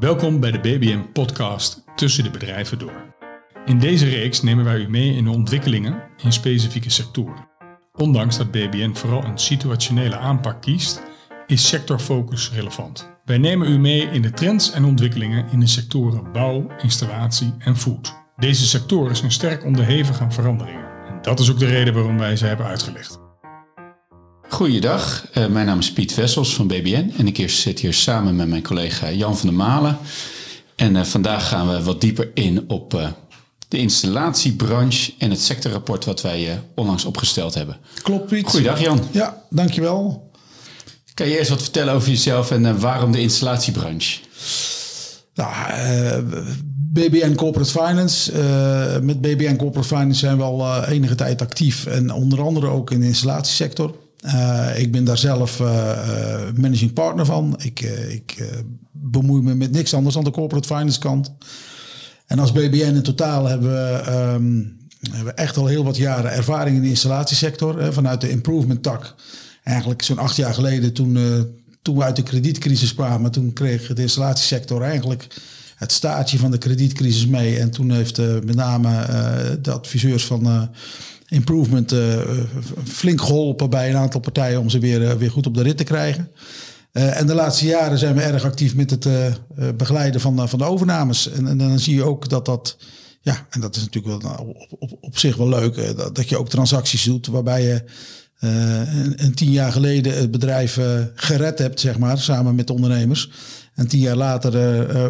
Welkom bij de BBN podcast Tussen de bedrijven door. In deze reeks nemen wij u mee in de ontwikkelingen in specifieke sectoren. Ondanks dat BBN vooral een situationele aanpak kiest, is sectorfocus relevant. Wij nemen u mee in de trends en ontwikkelingen in de sectoren bouw, installatie en food. Deze sectoren zijn sterk onderhevig aan veranderingen. En dat is ook de reden waarom wij ze hebben uitgelegd. Goeiedag, uh, mijn naam is Piet Vessels van BBN en ik zit hier samen met mijn collega Jan van der Malen. En uh, vandaag gaan we wat dieper in op uh, de installatiebranche en het sectorrapport wat wij onlangs opgesteld hebben. Klopt Piet. Goeiedag Jan. Ja, dankjewel. Kan je eerst wat vertellen over jezelf en waarom de installatiebranche? Nou, BBN Corporate Finance. met BBN Corporate Finance zijn we al enige tijd actief en onder andere ook in de installatiesector. Uh, ik ben daar zelf uh, managing partner van. Ik, ik bemoei me met niks anders dan de corporate finance kant. En als BBN in totaal hebben we, um, hebben echt al heel wat jaren ervaring in de installatiesector. Vanuit de improvement tak. Eigenlijk zo'n acht jaar geleden toen, toen we uit de kredietcrisis kwamen. Toen kreeg de installatiesector eigenlijk het staartje van de kredietcrisis mee. En toen heeft met name de adviseurs van improvement uh, flink geholpen bij een aantal partijen om ze weer, uh, weer goed op de rit te krijgen. Uh, en de laatste jaren zijn we erg actief met het begeleiden van, van de overnames. En, en, dan zie je ook dat dat, ja, en dat is natuurlijk wel op, op, op zich wel leuk, dat, dat je ook transacties doet waarbij je een, een, tien jaar geleden het bedrijf gered hebt, zeg maar, samen met de ondernemers. En tien jaar later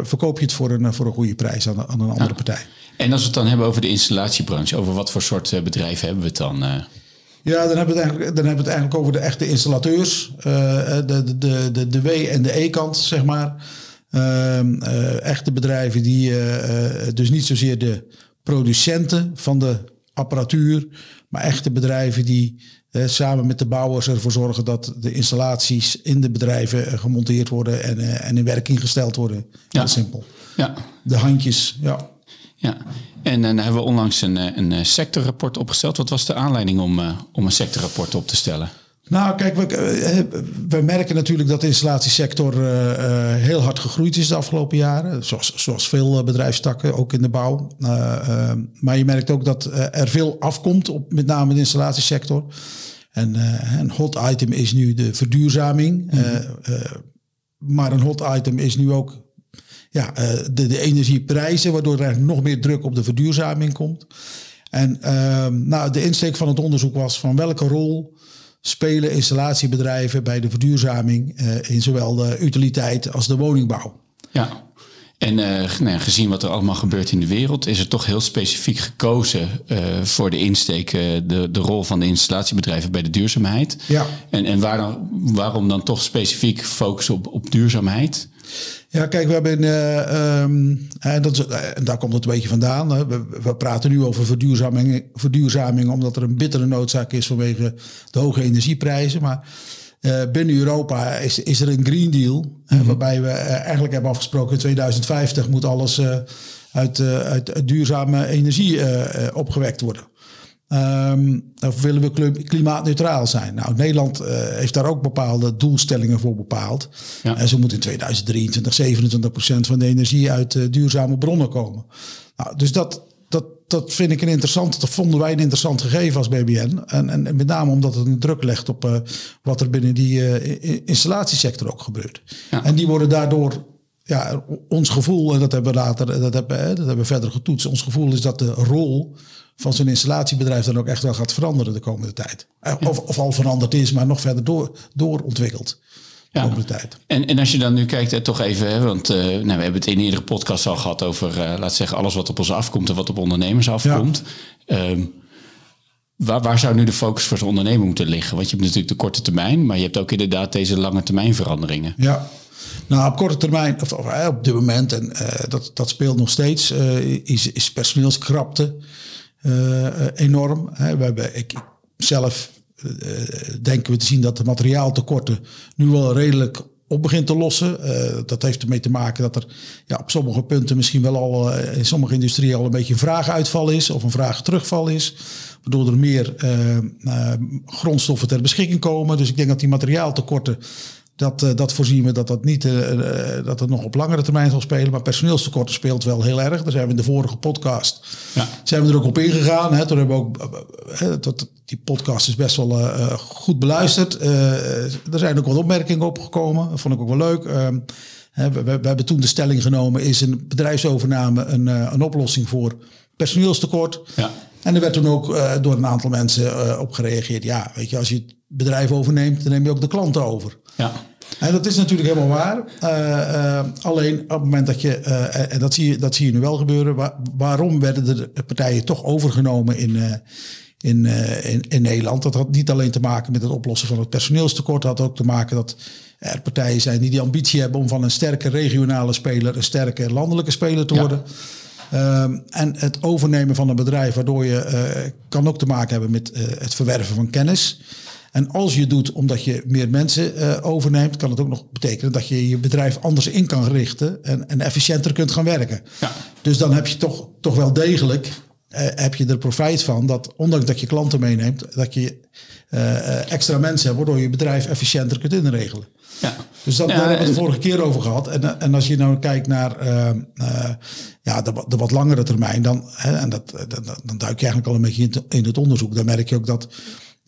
verkoop je het voor een, voor een goede prijs aan, aan een andere ja. partij. En als we het dan hebben over de installatiebranche, over wat voor soort eh, bedrijven hebben we het dan? Uh? Ja, dan hebben, we het eigenlijk, dan hebben we het eigenlijk over de echte installateurs. Uh, de, de, de, de W- en de E-kant, zeg maar. Uh, echte bedrijven die dus niet zozeer de producenten van de apparatuur, maar echte bedrijven die samen met de bouwers ervoor zorgen dat de installaties in de bedrijven gemonteerd worden en, en in werking gesteld worden. Ja. Heel simpel. Ja. De handjes, ja. Ja, en dan hebben we onlangs een, eh, een sectorrapport opgesteld. Wat was de aanleiding om, uh, om een sectorrapport op te stellen? Nou, kijk, we, we merken natuurlijk dat de installatiesector uh, heel hard gegroeid is de afgelopen jaren. Zoals, zoals veel bedrijfstakken, ook in de bouw. Uh, maar je merkt ook dat er veel afkomt, op met name de installatiesector. En een hot item is nu de verduurzaming. Mm -hmm. maar een hot item is nu ook ja, uh, de, de energieprijzen, waardoor er eigenlijk nog meer druk op de verduurzaming komt. En uh, nou, de insteek van het onderzoek was van welke rol spelen installatiebedrijven bij de verduurzaming uh, in zowel de utiliteit als de woningbouw. Ja, en uh, nou, gezien wat er allemaal gebeurt in de wereld, is er toch heel specifiek gekozen voor de insteek, de, de rol van de installatiebedrijven bij de duurzaamheid. Ja. En, en waar, waarom dan toch specifiek focussen op, op duurzaamheid? Ja, kijk, we hebben. Uh, um, en, dat is, en daar komt het een beetje vandaan. Hè. We, we, praten nu over verduurzaming, verduurzaming, omdat er een bittere noodzaak is vanwege de hoge energieprijzen. Maar uh, binnen Europa is, is er een Green Deal, mm -hmm. waarbij we eigenlijk hebben afgesproken in 2050 moet alles uit, uit, duurzame energie opgewekt worden. Um, of willen we klimaatneutraal zijn? Nou, Nederland uh, heeft daar ook bepaalde doelstellingen voor bepaald. Ja. En zo moet in 2023 27 procent van de energie uit uh, duurzame bronnen komen. Nou, dus dat, dat, dat vind ik een interessant, dat vonden wij een interessant gegeven als BBN. En, en, en met name omdat het een druk legt op uh, wat er binnen die installatiesector ook gebeurt. Ja. En die worden daardoor ja, ons gevoel, en dat hebben we later, dat hebben, dat hebben we verder getoetst. Ons gevoel is dat de rol van zo'n installatiebedrijf dan ook echt wel gaat veranderen de komende tijd. Of, of al veranderd is, maar nog verder door, doorontwikkeld. De ja. komende tijd. En, en als je dan nu kijkt, hè, toch even, hè, want uh, nou, we hebben het in eerdere podcast al gehad over, uh, laat zeggen, alles wat op ons afkomt en wat op ondernemers afkomt. Ja. Um, waar, waar zou nu de focus voor zo'n ondernemer moeten liggen? Want je hebt natuurlijk de korte termijn, maar je hebt ook inderdaad deze lange termijn veranderingen. Ja, nou, op korte termijn, of, of op dit moment, en uh, dat, dat speelt nog steeds, is, is personeelskrapte enorm. Hè. We hebben, ik, zelf denken we te zien dat de materiaaltekorten nu wel redelijk op begint te lossen. Dat heeft ermee te maken dat er ja, op sommige punten misschien wel al in sommige industrieën al een beetje een vraaguitval is of een vraagterugval is. Waardoor er meer grondstoffen ter beschikking komen. Dus ik denk dat die materiaaltekorten Dat, uh, dat voorzien we dat dat niet uh, dat het nog op langere termijn zal spelen. Maar personeelstekorten speelt wel heel erg. Daar zijn we in de vorige podcast ja. zijn we er ook op ingegaan. Hè. Toen hebben we ook dat, die podcast is best wel goed beluisterd. er zijn ook wat opmerkingen opgekomen. Dat vond ik ook wel leuk. Ehm, we, we, we, hebben toen de stelling genomen: is een bedrijfsovername een, een oplossing voor personeelstekort? Ja. En er werd toen ook door een aantal mensen op gereageerd. Ja, weet je, als je het bedrijf overneemt, dan neem je ook de klanten over. Ja. En dat is natuurlijk helemaal waar. Uh, uh, alleen op het moment dat je, uh, en dat zie, je, dat zie je nu wel gebeuren, waar, waarom werden de partijen toch overgenomen in, in, in, in, Nederland? Dat had niet alleen te maken met het oplossen van het personeelstekort, dat had ook te maken dat er partijen zijn die die ambitie hebben om van een sterke regionale speler een sterke landelijke speler te worden. Ja. en het overnemen van een bedrijf, waardoor je kan ook te maken hebben met het verwerven van kennis. En als je doet omdat je meer mensen uh, overneemt, kan het ook nog betekenen dat je je bedrijf anders in kan richten en, en efficiënter kunt gaan werken. Ja. Dus dan heb je toch, toch wel degelijk uh, heb je er profijt van dat, ondanks dat je klanten meeneemt, dat je uh, extra mensen hebt, waardoor je bedrijf efficiënter kunt inregelen. Ja. Dus dat, ja, daar hebben we het de vorige keer over gehad. En, en als je nou kijkt naar ja, de, de, wat langere termijn, dan, hè, en dat, dan, dan duik je eigenlijk al een beetje in, in het onderzoek. Dan merk je ook dat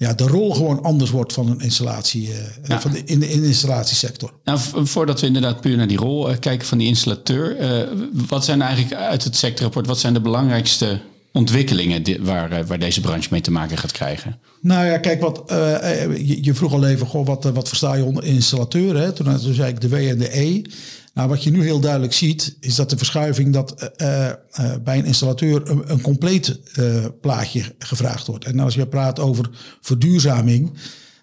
ja, de rol gewoon anders wordt van een installatie uh, van de, in, de, in de installatiesector. Nou, voordat we inderdaad puur naar die rol uh, kijken van die installateur, uh, wat zijn eigenlijk uit het sectorrapport, wat zijn de belangrijkste ontwikkelingen die, waar, waar deze branche mee te maken gaat krijgen? Nou ja, kijk, wat, je, je, vroeg al even, goh, wat, wat versta je onder installateur? Hè? Toen, toen zei ik de W en de E. Nou, wat je nu heel duidelijk ziet, is dat de verschuiving dat uh, uh, bij een installateur een, een compleet uh, plaatje gevraagd wordt. En als je praat over verduurzaming,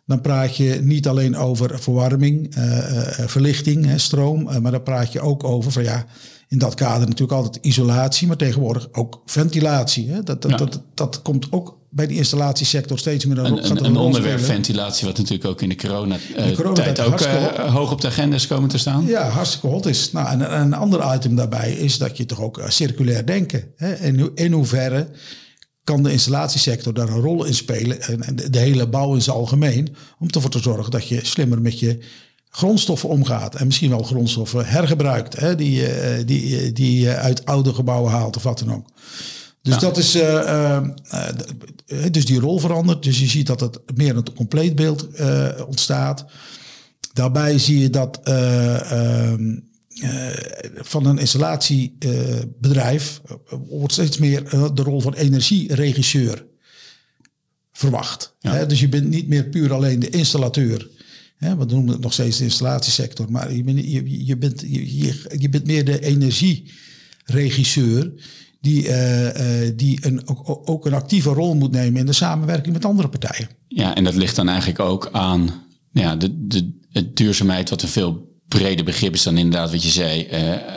dan praat je niet alleen over verwarming, verlichting, hè, stroom, maar dan praat je ook over van ja, in dat kader natuurlijk altijd isolatie, maar tegenwoordig ook ventilatie. Hè. Dat, dat, dat, dat komt ook bij de installatiesector steeds meer een, een, een onderwerp ventilatie, wat natuurlijk ook in de corona-tijd corona ook uh, hoog op de agenda is komen te staan. Ja, hartstikke hot is. Nou, en, een ander item daarbij is dat je toch ook uh, circulair denken. Hè? In, in hoeverre kan de installatiesector daar een rol in spelen, en de, de hele bouw in zijn algemeen, om ervoor te zorgen dat je slimmer met je grondstoffen omgaat. En misschien wel grondstoffen hergebruikt, hè? die, die, die je uit oude gebouwen haalt of wat dan ook. Dus dat is, uh, uh, dus die rol verandert. Dus je ziet dat het meer een compleet beeld ontstaat. Daarbij zie je dat ehm, van een installatiebedrijf wordt steeds meer de rol van energieregisseur verwacht. Hè? Dus je bent niet meer puur alleen de installateur. Hè? We noemen het nog steeds de installatiesector, maar je bent, je, je bent, je, je bent meer de energieregisseur die, uh, uh, die een, ook, ook, een actieve rol moet nemen in de samenwerking met andere partijen. Ja, en dat ligt dan eigenlijk ook aan ja, de, de, de duurzaamheid, wat een veel breder begrip is dan inderdaad wat je zei,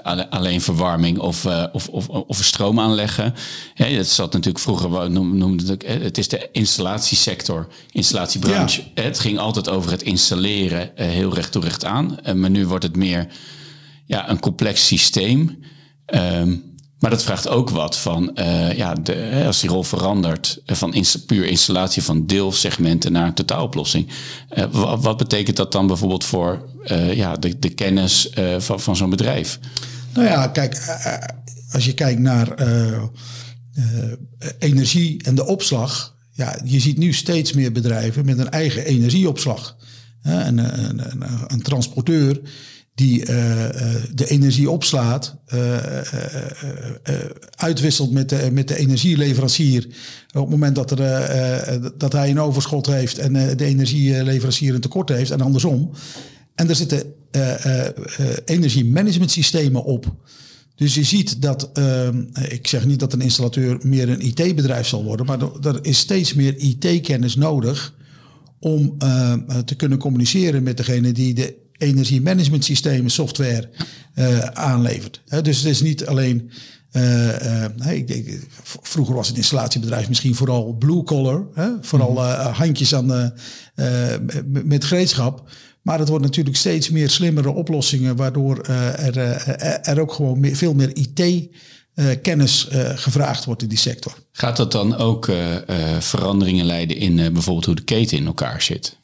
uh, alleen verwarming of, of, of, of stroom aanleggen. Ja, dat zat natuurlijk vroeger, noemde het, het is de installatiesector, installatiebranche. Ja. Het ging altijd over het installeren heel recht toe recht aan. maar nu wordt het meer ja, een complex systeem. Um, maar dat vraagt ook wat van, uh, ja, de, als die rol verandert eh, van puur installatie van deelsegmenten naar een totaaloplossing. Uh, wat betekent dat dan bijvoorbeeld voor ja, de, de kennis van, van zo'n bedrijf? Nou ja, kijk, als je kijkt naar energie en de opslag. Ja, je ziet nu steeds meer bedrijven met een eigen energieopslag. een, een, een, een transporteur die uh, de energie opslaat, uh, uitwisselt met de, met de energieleverancier. Op het moment dat, er, dat hij een overschot heeft en de energieleverancier een tekort heeft en andersom. En er zitten energiemanagementsystemen op. Dus je ziet dat, ehm, ik zeg niet dat een installateur meer een IT-bedrijf zal worden, maar er is steeds meer IT-kennis nodig om te kunnen communiceren met degene die de energiemanagementsystemen software uh, aanlevert. dus het is niet alleen. Uh, uh, ik, vroeger was het installatiebedrijf misschien vooral blue collar, hè? vooral mhm. handjes aan de, met gereedschap. Maar het wordt natuurlijk steeds meer slimmere oplossingen, waardoor er, er ook gewoon meer, veel meer IT kennis gevraagd wordt in die sector. Gaat dat dan ook veranderingen leiden in bijvoorbeeld hoe de keten in elkaar zit?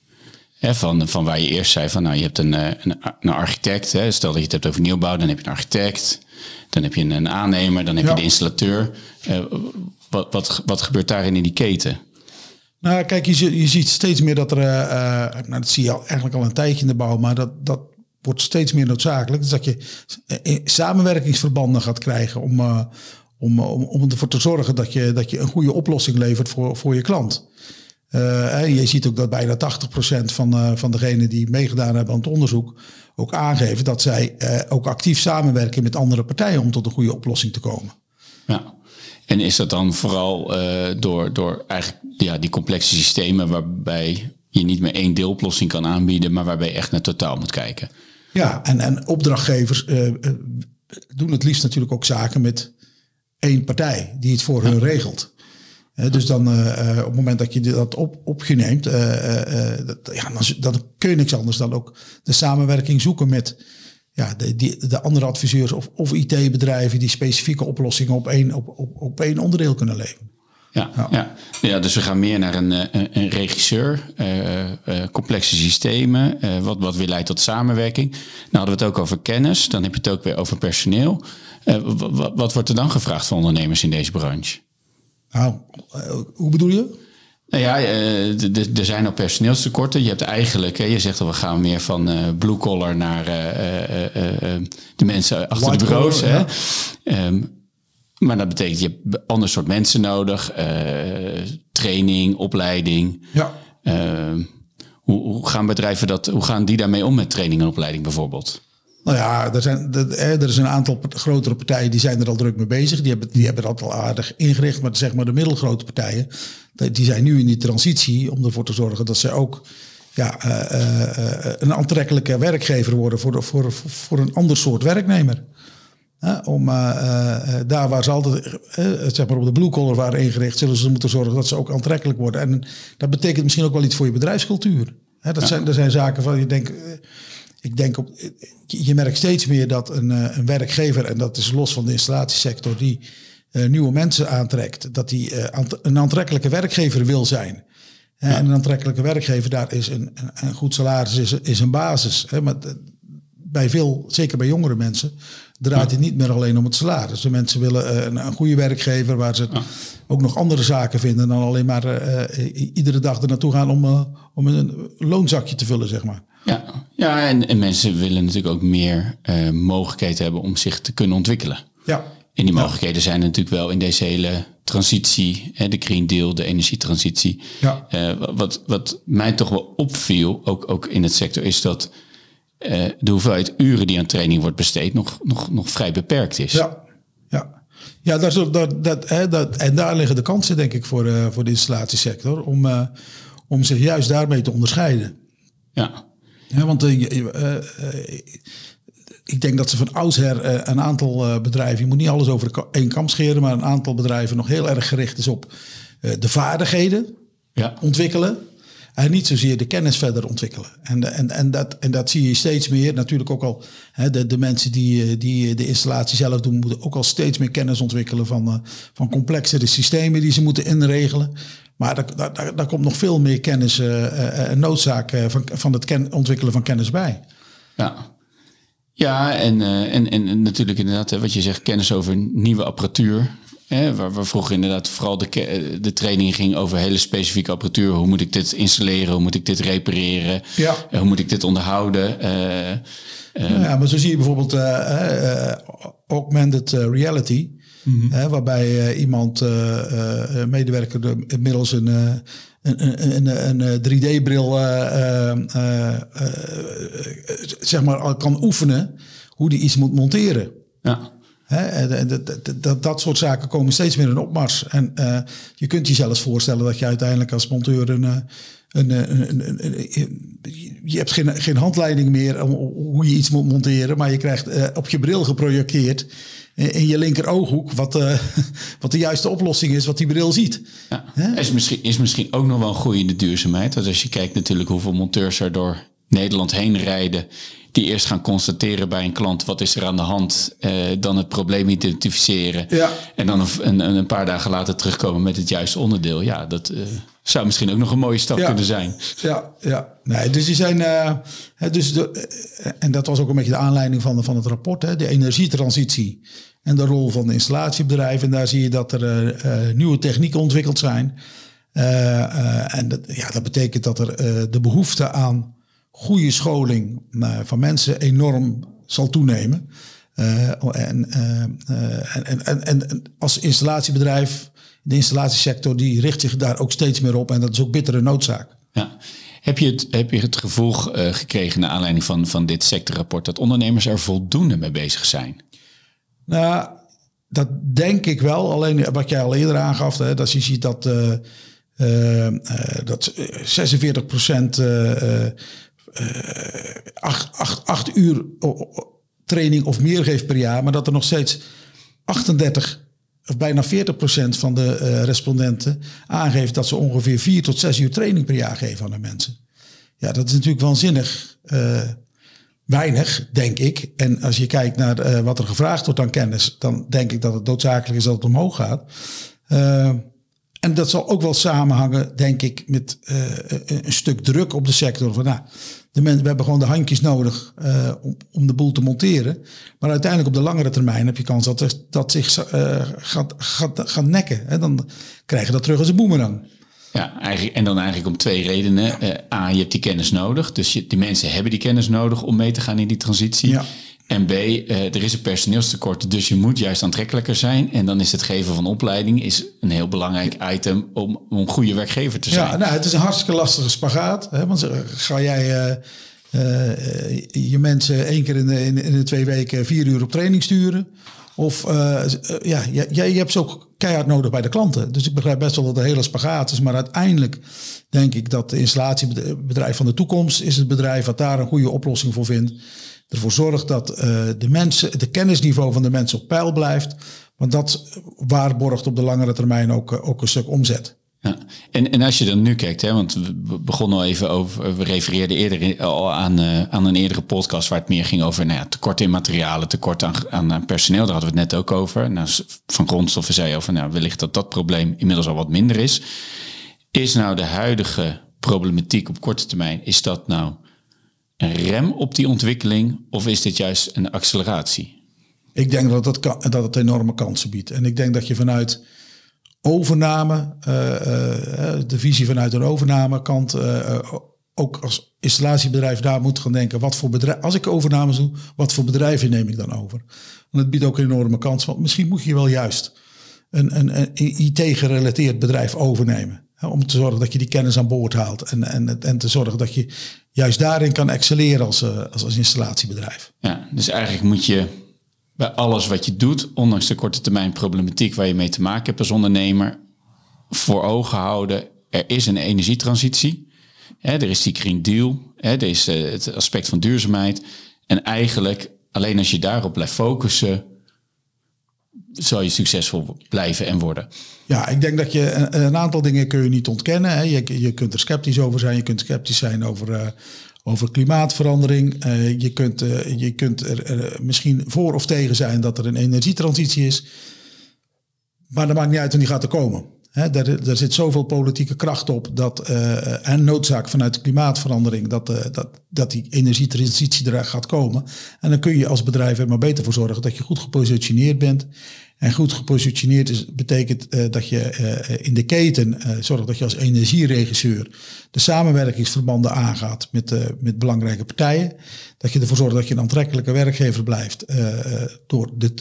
Hè, van, van waar je eerst zei van nou je hebt een, een, een architect. Hè, stel dat je het hebt over nieuwbouw, dan heb je een architect. Dan heb je een aannemer, dan heb je de installateur. wat, wat, wat gebeurt daarin in die keten? Nou, kijk, je, je ziet steeds meer dat er, uh, nou, dat zie je al, eigenlijk al een tijdje in de bouw, maar dat, dat wordt steeds meer noodzakelijk. Dus dat je samenwerkingsverbanden gaat krijgen om, uh, om, om, om ervoor te zorgen dat je, dat je een goede oplossing levert voor, voor je klant. Uh, je ziet ook dat bijna 80% van, van degenen die meegedaan hebben aan het onderzoek ook aangeven dat zij ook actief samenwerken met andere partijen om tot een goede oplossing te komen. Ja. En is dat dan vooral door, door eigenlijk ja, die complexe systemen waarbij je niet meer één deeloplossing kan aanbieden, maar waarbij je echt naar totaal moet kijken? Ja, en, en opdrachtgevers doen het liefst natuurlijk ook zaken met één partij die het voor hun regelt. Dus dan op het moment dat je dat op, op je neemt, ja, dan, dan kun je niks anders dan ook de samenwerking zoeken met ja, de, die, de andere adviseurs of, of IT-bedrijven die specifieke oplossingen op één, op, op, op één onderdeel kunnen leveren. Ja, ja. ja. dus we gaan meer naar een, een, een regisseur, uh, uh, complexe systemen, uh, wat, wat weer leidt tot samenwerking. Nou hadden we het ook over kennis, dan heb je het ook weer over personeel. wat, wat wordt er dan gevraagd van ondernemers in deze branche? Nou, hoe bedoel je? Nou ja, eh, er zijn al personeelstekorten. Je hebt eigenlijk, je zegt dat we gaan meer van uh, blue collar naar de mensen achter de bureaus. hè? Ehm, maar dat betekent, je hebt een ander soort mensen nodig. training, opleiding. Ja. Ehm, hoe, hoe, gaan bedrijven dat, hoe gaan die daarmee om met training en opleiding bijvoorbeeld? Nou ja, er, zijn, er is een aantal grotere partijen die zijn er al druk mee bezig. Die hebben, die hebben dat al aardig ingericht. Maar zeg maar de middelgrote partijen, die zijn nu in die transitie om ervoor te zorgen dat ze ook ja, uh, uh, een aantrekkelijke werkgever worden voor, voor, voor een ander soort werknemer. om daar waar ze altijd zeg maar op de blue collar waren ingericht, zullen ze moeten zorgen dat ze ook aantrekkelijk worden. En dat betekent misschien ook wel iets voor je bedrijfscultuur. dat, zijn, dat zijn zaken van je denkt ik denk op, je merkt steeds meer dat een, eh, een werkgever, en dat is los van de installatiesector, die uh, nieuwe mensen aantrekt, dat die uh, een aantrekkelijke werkgever wil zijn. En een aantrekkelijke werkgever, daar is een, een, een goed salaris is, is een basis. Hè? Maar bij veel, zeker bij jongere mensen, draait het niet meer alleen om het salaris. De mensen willen een, een goede werkgever waar ze ook nog andere zaken vinden dan alleen maar iedere dag er naartoe gaan om, om een loonzakje te vullen, zeg maar. Ja, ja en, en mensen willen natuurlijk ook meer uh, mogelijkheden hebben om zich te kunnen ontwikkelen. Ja. En die mogelijkheden zijn natuurlijk wel in deze hele transitie, hè, de Green Deal, de energietransitie. Ja. Wat, wat mij toch wel opviel, ook, ook in het sector, is dat uh, de hoeveelheid uren die aan training wordt besteed nog, nog, nog vrij beperkt is. Ja, ja. ja dat, dat, dat, hè, dat, en daar liggen de kansen, denk ik, voor, uh, voor de installatiesector, om, om zich juist daarmee te onderscheiden. Ja. Ja, want ik denk dat ze van oudsher een aantal bedrijven, je moet niet alles over één kam scheren, maar een aantal bedrijven nog heel erg gericht is op de vaardigheden ja. ontwikkelen. En niet zozeer de kennis verder ontwikkelen. En, en, en, dat, en dat zie je steeds meer. Natuurlijk ook al hè, de, de mensen die, die de installatie zelf doen, moeten ook al steeds meer kennis ontwikkelen van, van complexere systemen die ze moeten inregelen. Maar daar, daar, daar komt nog veel meer kennis uh, en noodzaak van, van het ken, ontwikkelen van kennis bij. Ja, ja en, en, en natuurlijk inderdaad, wat je zegt, kennis over nieuwe apparatuur. Hè, waar, waar vroeger inderdaad vooral de, de training ging over hele specifieke apparatuur. Hoe moet ik dit installeren? Hoe moet ik dit repareren? Ja. hoe moet ik dit onderhouden? ja, maar zo zie je bijvoorbeeld augmented reality. Mm hè, waarbij iemand, medewerker, de, inmiddels een, een, een, een 3D-bril zeg maar, kan oefenen hoe die iets moet monteren. Ja. Hè, dat, dat, dat, soort zaken komen steeds meer in opmars. En je kunt je zelfs voorstellen dat je uiteindelijk als monteur een, een, een, een, je hebt geen, geen handleiding meer om hoe je iets moet monteren, maar je krijgt op je bril geprojecteerd in je linker ooghoek wat, uh, wat de juiste oplossing is, wat die bril ziet. Ja. Is, misschien, is misschien ook nog wel een de duurzaamheid. Want als je kijkt natuurlijk hoeveel monteurs er door Nederland heen rijden die eerst gaan constateren bij een klant wat is er aan de hand, uh, dan het probleem identificeren Ja. en dan een, een, een, paar dagen later terugkomen met het juiste onderdeel. Ja, dat uh, zou misschien ook nog een mooie stap Ja. kunnen zijn. Ja, ja. Nee, dus die zijn. eh, hè, dus de, eh, en dat was ook een beetje de aanleiding van, van het rapport, hè, de energietransitie en de rol van de installatiebedrijven. En daar zie je dat er eh, eh, nieuwe technieken ontwikkeld zijn. Eh, eh, en dat, ja, dat betekent dat er eh, de behoefte aan goede scholing eh, van mensen enorm zal toenemen. Eh, en, eh, en, en, en, en als installatiebedrijf, de installatiesector, die richt zich daar ook steeds meer op. En dat is ook bittere noodzaak. Ja. Heb je het, heb je het gevoel gekregen naar aanleiding van, van dit sectorrapport dat ondernemers er voldoende mee bezig zijn? Nou, dat denk ik wel. Alleen wat jij al eerder aangaf, hè, dat je ziet dat, uh, uh, dat 46 procent acht, acht, uur training of meer geeft per jaar, maar dat er nog steeds 38 of bijna 40 procent van de uh, respondenten aangeeft dat ze ongeveer 4 tot 6 uur training per jaar geven aan de mensen. Ja, dat is natuurlijk waanzinnig uh, weinig, denk ik. En als je kijkt naar wat er gevraagd wordt aan kennis, dan denk ik dat het noodzakelijk is dat het omhoog gaat. en dat zal ook wel samenhangen, denk ik, met een stuk druk op de sector. Van, nou, de mensen, we hebben gewoon de handjes nodig uh, om, om de boel te monteren. Maar uiteindelijk op de langere termijn heb je kans dat er, dat zich uh, gaat, gaat, gaat nekken. Hè? Dan krijg je dat terug als een boemerang. Ja, eigenlijk, en dan eigenlijk om twee redenen. Uh, A, je hebt die kennis nodig. Dus je, die mensen hebben die kennis nodig om mee te gaan in die transitie. Ja. En B, er is een personeelstekort, dus je moet juist aantrekkelijker zijn. En dan is het geven van opleiding is een heel belangrijk item om, om een goede werkgever te zijn. Ja, nou, het is een hartstikke lastige spagaat. Hè, want ga jij uh, uh, je mensen één keer in de, in, in de twee weken vier uur op training sturen? Of uh, ja, je, je hebt ze ook keihard nodig bij de klanten. Dus ik begrijp best wel dat het een hele spagaat is. Maar uiteindelijk denk ik dat de installatiebedrijf van de toekomst is het bedrijf wat daar een goede oplossing voor vindt ervoor zorgt dat uh, de mensen, de kennisniveau van de mensen op peil blijft. Want dat waarborgt op de langere termijn ook, uh, ook een stuk omzet. Ja. En, en als je dan nu kijkt, hè, want we begonnen al even over, we refereerden eerder al aan, uh, aan een eerdere podcast waar het meer ging over nou ja, tekort in materialen, tekort aan, aan personeel, daar hadden we het net ook over. Nou, van grondstoffen zei je over, nou, wellicht dat dat probleem inmiddels al wat minder is. Is nou de huidige problematiek op korte termijn, is dat nou een rem op die ontwikkeling of is dit juist een acceleratie? Ik denk dat het, kan, dat het enorme kansen biedt. En ik denk dat je vanuit overname, uh, uh, de visie vanuit een overnamekant, uh, ook als installatiebedrijf daar moet gaan denken, wat voor bedrijf, als ik overnames doe, wat voor bedrijven neem ik dan over? Want het biedt ook een enorme kans, want misschien moet je wel juist een, een, een IT-gerelateerd bedrijf overnemen. Om te zorgen dat je die kennis aan boord haalt. En, en, en te zorgen dat je juist daarin kan excelleren als, als, als installatiebedrijf. Ja, dus eigenlijk moet je bij alles wat je doet, ondanks de korte termijn problematiek waar je mee te maken hebt als ondernemer, voor ogen houden, er is een energietransitie. Hè, er is die Green Deal, hè, er is het aspect van duurzaamheid. En eigenlijk, alleen als je daarop blijft focussen, zal je succesvol blijven en worden. Ja, ik denk dat je een, een aantal dingen kun je niet ontkennen. Hè. Je, je kunt er sceptisch over zijn. Je kunt sceptisch zijn over, uh, over klimaatverandering. Je kunt, je kunt er, er, misschien voor of tegen zijn dat er een energietransitie is. Maar dat maakt niet uit en die gaat er komen. Hè, daar, zit zoveel politieke kracht op dat, en noodzaak vanuit de klimaatverandering dat, dat, dat die energietransitie er gaat komen. En dan kun je als bedrijf er maar beter voor zorgen dat je goed gepositioneerd bent. En goed gepositioneerd is, betekent dat je in de keten zorgt dat je als energieregisseur de samenwerkingsverbanden aangaat met, met belangrijke partijen. Dat je ervoor zorgt dat je een aantrekkelijke werkgever blijft door de,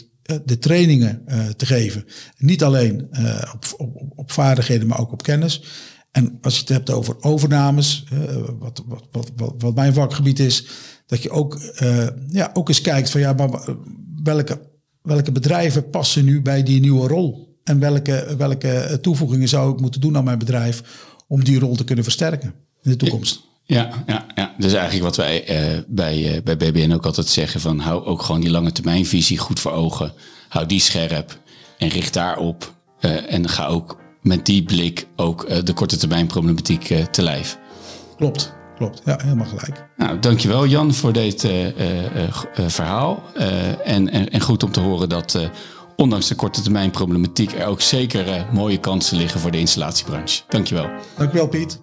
de trainingen te geven. Niet alleen op, op, op, vaardigheden, maar ook op kennis. En als je het hebt over overnames, wat, wat, wat, wat, wat mijn vakgebied is, dat je ook, ja, ook eens kijkt van ja, maar welke welke bedrijven passen nu bij die nieuwe rol? En welke, welke toevoegingen zou ik moeten doen aan mijn bedrijf om die rol te kunnen versterken in de toekomst? Ja, ja, ja. dus eigenlijk wat wij uh, bij, uh, bij BBN ook altijd zeggen: van hou ook gewoon die lange termijnvisie goed voor ogen. Hou die scherp en richt daarop. Uh, en ga ook met die blik ook de korte termijn problematiek te lijf. Klopt. klopt. Ja, helemaal gelijk. Nou, dankjewel Jan voor dit verhaal. En, en, en, goed om te horen dat ondanks de korte termijn problematiek er ook zeker mooie kansen liggen voor de installatiebranche. Dankjewel. Dankjewel Piet.